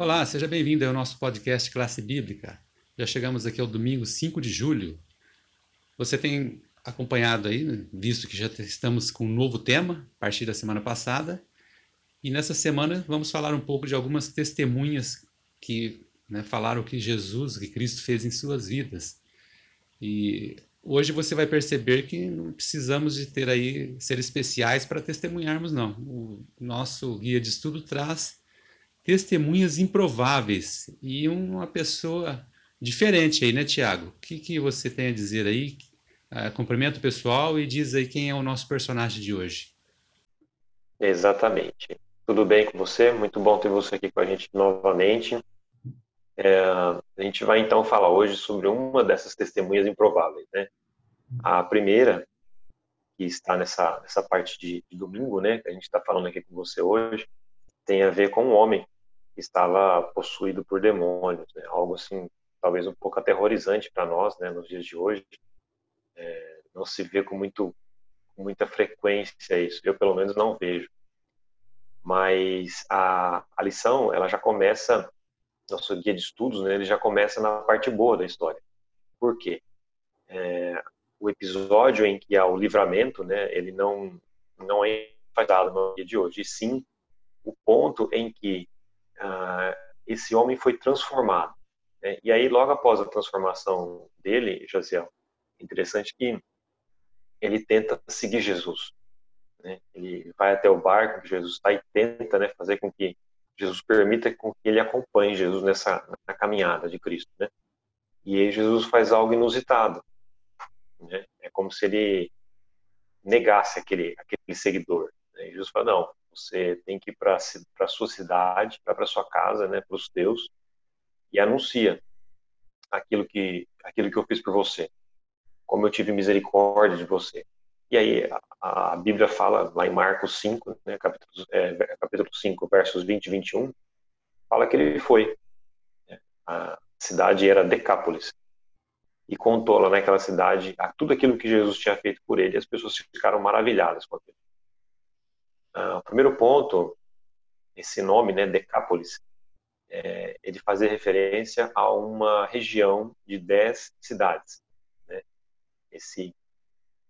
Olá, seja bem-vindo ao nosso podcast Classe Bíblica. Já chegamos aqui ao domingo 5 de julho. Você tem acompanhado aí, né, visto que já estamos com um novo tema a partir da semana passada. E nessa semana vamos falar um pouco de algumas testemunhas que né, falaram o que Jesus, que Cristo fez em suas vidas. E hoje você vai perceber que não precisamos de ter aí ser especiais para testemunharmos, não. O nosso guia de estudo traz testemunhas improváveis e uma pessoa diferente aí, né, Tiago? O que, que você tem a dizer aí? Uh, cumprimento o pessoal e diz aí quem é o nosso personagem de hoje. Exatamente. Tudo bem com você? Muito bom ter você aqui com a gente novamente. É, a gente vai então falar hoje sobre uma dessas testemunhas improváveis, né? A primeira, que está nessa, nessa parte de, de domingo, né, que a gente está falando aqui com você hoje, tem a ver com um homem que estava possuído por demônios, né? algo assim, talvez um pouco aterrorizante para nós, né, nos dias de hoje. É, não se vê com, muito, com muita frequência isso, eu pelo menos não vejo. Mas a, a lição, ela já começa, nosso guia de estudos, né, ele já começa na parte boa da história. Por quê? É, o episódio em que há o livramento, né, ele não, não é fazado no dia de hoje, e sim o ponto em que uh, esse homem foi transformado. Né? E aí, logo após a transformação dele, Josiel, interessante que ele tenta seguir Jesus. Né? Ele vai até o barco que Jesus está e tenta né, fazer com que Jesus permita com que ele acompanhe Jesus nessa na caminhada de Cristo. Né? E aí Jesus faz algo inusitado. Né? É como se ele negasse aquele, aquele seguidor. Né? Jesus fala, não, você tem que ir para a sua cidade, para a sua casa, né, para os teus, e anuncia aquilo que, aquilo que eu fiz por você. Como eu tive misericórdia de você. E aí a, a Bíblia fala lá em Marcos 5, né, capítulo, é, capítulo 5, versos 20 e 21, fala que ele foi. Né, a cidade era Decápolis. E contou lá naquela cidade tudo aquilo que Jesus tinha feito por ele. E as pessoas ficaram maravilhadas com aquilo. Uh, o primeiro ponto, esse nome, né, Decápolis, é, ele fazia referência a uma região de dez cidades. Né? Esse,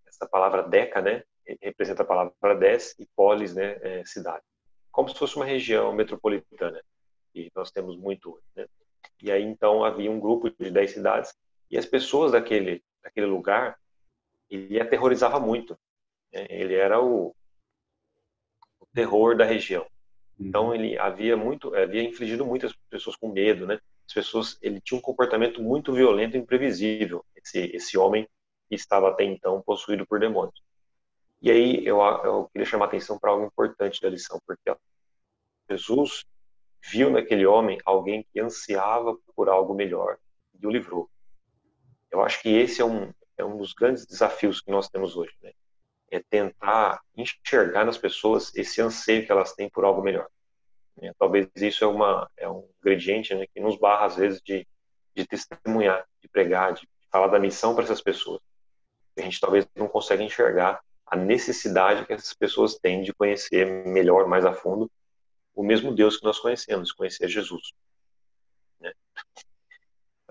essa palavra deca, né, representa a palavra dez e polis, né, é, cidade. Como se fosse uma região metropolitana, e nós temos muito hoje. Né? E aí, então, havia um grupo de dez cidades, e as pessoas daquele, daquele lugar, ele aterrorizava muito. Né? Ele era o, terror da região. Então uhum. ele havia muito, havia infligido muitas pessoas com medo, né? As pessoas, ele tinha um comportamento muito violento e imprevisível. Esse esse homem que estava até então possuído por demônios. E aí eu, eu queria chamar a atenção para algo importante da lição, porque Jesus viu naquele homem alguém que ansiava por algo melhor e o livrou. Eu acho que esse é um, é um dos grandes desafios que nós temos hoje, né? É tentar enxergar nas pessoas esse anseio que elas têm por algo melhor. É, talvez isso é, uma, é um ingrediente né, que nos barra, às vezes, de, de testemunhar, de pregar, de falar da missão para essas pessoas. A gente talvez não consegue enxergar a necessidade que essas pessoas têm de conhecer melhor, mais a fundo, o mesmo Deus que nós conhecemos, conhecer Jesus.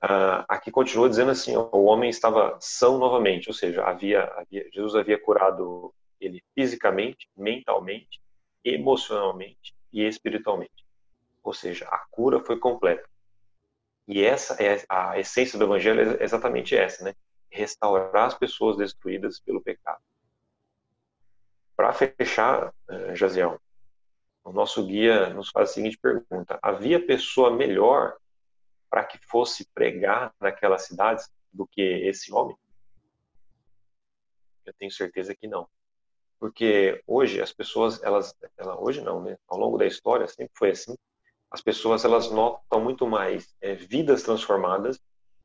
Uh, aqui continua dizendo assim: o homem estava são novamente, ou seja, havia, havia, Jesus havia curado ele fisicamente, mentalmente, emocionalmente e espiritualmente. Ou seja, a cura foi completa. E essa é a essência do evangelho é exatamente essa, né? Restaurar as pessoas destruídas pelo pecado. Para fechar, uh, Jaziel, o nosso guia nos faz a seguinte pergunta: havia pessoa melhor para que fosse pregar naquelas cidades do que esse homem? Eu tenho certeza que não. Porque hoje as pessoas, elas, ela, hoje não, né? Ao longo da história sempre foi assim. As pessoas elas notam muito mais é, vidas transformadas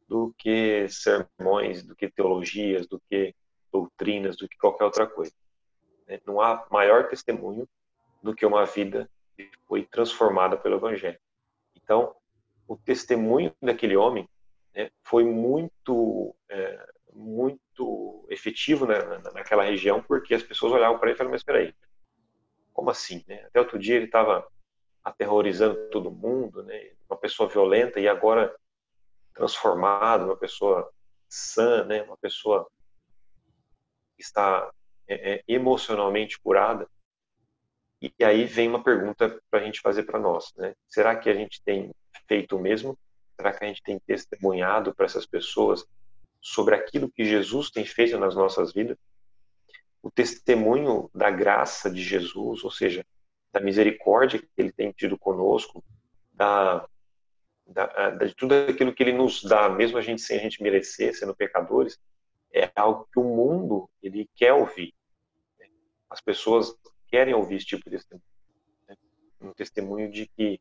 do que sermões, do que teologias, do que doutrinas, do que qualquer outra coisa. Né? Não há maior testemunho do que uma vida que foi transformada pelo Evangelho. Então, o testemunho daquele homem né, foi muito é, muito efetivo na, naquela região porque as pessoas olhavam para ele e falavam mas espera aí como assim né? até outro dia ele estava aterrorizando todo mundo, né? Uma pessoa violenta e agora transformado, uma pessoa sã, né? Uma pessoa que está é, é, emocionalmente curada. E aí vem uma pergunta para a gente fazer para nós, né? Será que a gente tem feito o mesmo? Será que a gente tem testemunhado para essas pessoas sobre aquilo que Jesus tem feito nas nossas vidas? O testemunho da graça de Jesus, ou seja, da misericórdia que ele tem tido conosco, da, da, de tudo aquilo que ele nos dá, mesmo a gente sem a gente merecer, sendo pecadores, é algo que o mundo ele quer ouvir. As pessoas querem ouvir esse tipo de testemunho. Né? Um testemunho de que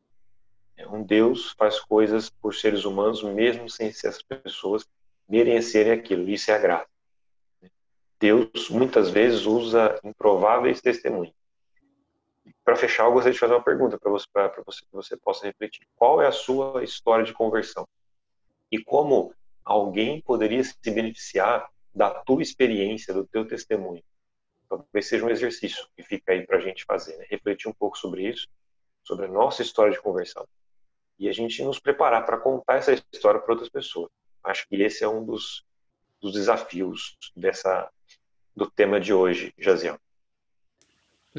um Deus faz coisas por seres humanos, mesmo sem ser as pessoas merecerem aquilo. Isso é a graça. Deus muitas vezes usa improváveis testemunhos. Para fechar, eu gostaria de fazer uma pergunta para você, para você que você possa refletir. Qual é a sua história de conversão? E como alguém poderia se beneficiar da tua experiência, do teu testemunho? Talvez seja um exercício que fica aí para a gente fazer, né? refletir um pouco sobre isso, sobre a nossa história de conversão e a gente nos preparar para contar essa história para outras pessoas. Acho que esse é um dos, dos desafios dessa do tema de hoje, Jaziel.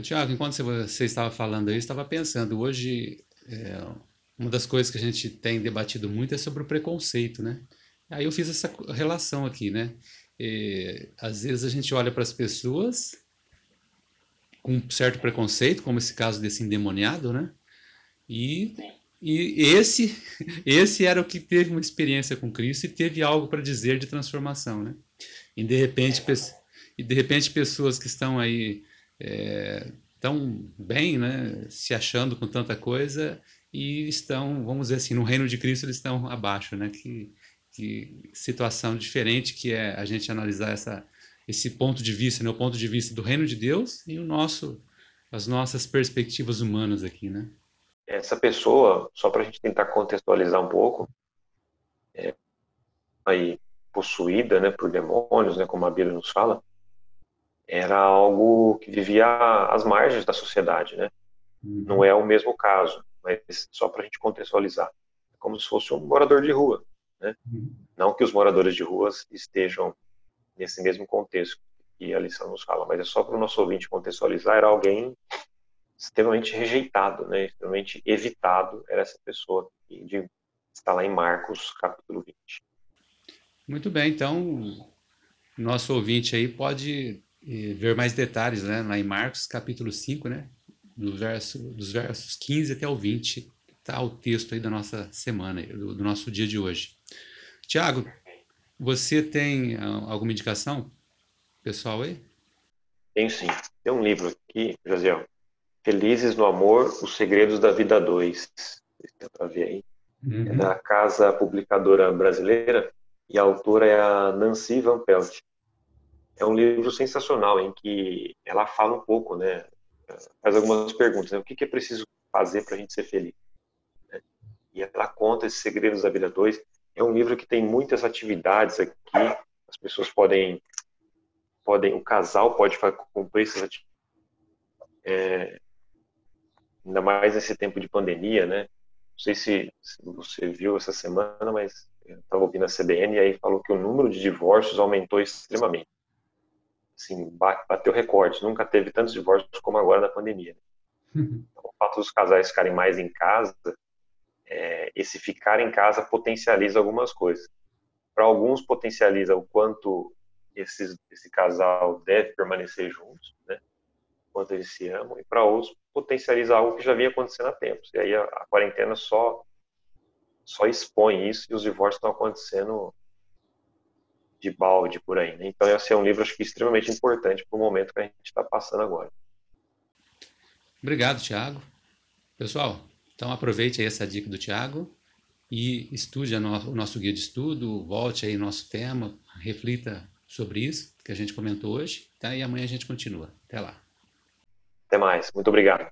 Tiago, enquanto você estava falando aí, eu estava pensando, hoje é, uma das coisas que a gente tem debatido muito é sobre o preconceito, né? Aí eu fiz essa relação aqui, né? E, às vezes a gente olha para as pessoas com um certo preconceito, como esse caso desse endemoniado, né? E e esse, esse era o que teve uma experiência com Cristo e teve algo para dizer de transformação, né? E de repente, e de repente pessoas que estão aí é, tão bem, né, se achando com tanta coisa e estão, vamos dizer assim, no reino de Cristo eles estão abaixo, né? Que, que situação diferente que é a gente analisar essa, esse ponto de vista, né, o ponto de vista do reino de Deus e o nosso, as nossas perspectivas humanas aqui, né? Essa pessoa, só para a gente tentar contextualizar um pouco, é, aí possuída, né, por demônios, né, como a Bíblia nos fala, era algo que vivia às margens da sociedade, né? Uhum. Não é o mesmo caso, mas só para a gente contextualizar, é como se fosse um morador de rua, né? Uhum. Não que os moradores de ruas estejam nesse mesmo contexto que a lição nos fala, mas é só para o nosso ouvinte contextualizar, era alguém extremamente rejeitado, né, extremamente evitado era essa pessoa que está lá em Marcos capítulo 20. Muito bem, então nosso ouvinte aí pode eh, ver mais detalhes né, lá em Marcos capítulo 5, né, do verso, dos versos 15 até o 20, está o texto aí da nossa semana, do, do nosso dia de hoje. Tiago, você tem ah, alguma indicação pessoal aí? Tenho sim. Tem um livro aqui, José, Felizes no Amor, Os Segredos da Vida 2. Dá para ver aí. Uhum. É da Casa Publicadora Brasileira e a autora é a Nancy Van Pelt. É um livro sensacional em que ela fala um pouco, né? Faz algumas perguntas. Né? O que é preciso fazer para a gente ser feliz? Né? E ela conta esses Segredos da Vida 2. É um livro que tem muitas atividades aqui. As pessoas podem, podem o casal pode cumprir essas atividades. É, ainda mais nesse tempo de pandemia, né? Não sei se, se você viu essa semana, mas estava ouvindo a CBN e aí falou que o número de divórcios aumentou extremamente. Assim, bateu recorde. Nunca teve tantos divórcios como agora na pandemia. Né? Então, o fato dos casais ficarem mais em casa, é, esse ficar em casa potencializa algumas coisas. Para alguns, potencializa o quanto esse, esse casal deve permanecer juntos, né? Quanto eles se amam, e para outros potencializa algo que já vinha acontecendo há tempos. E aí a, a quarentena só só expõe isso e os divórcios estão acontecendo de balde por aí. Né? Então esse é um livro acho que extremamente importante para o momento que a gente está passando agora. Obrigado, Tiago. Pessoal, então aproveite aí essa dica do Tiago e estude o nosso guia de estudo, volte aí nosso tema, reflita sobre isso que a gente comentou hoje, tá? E amanhã a gente continua. Até lá. Até mais. Muito obrigado.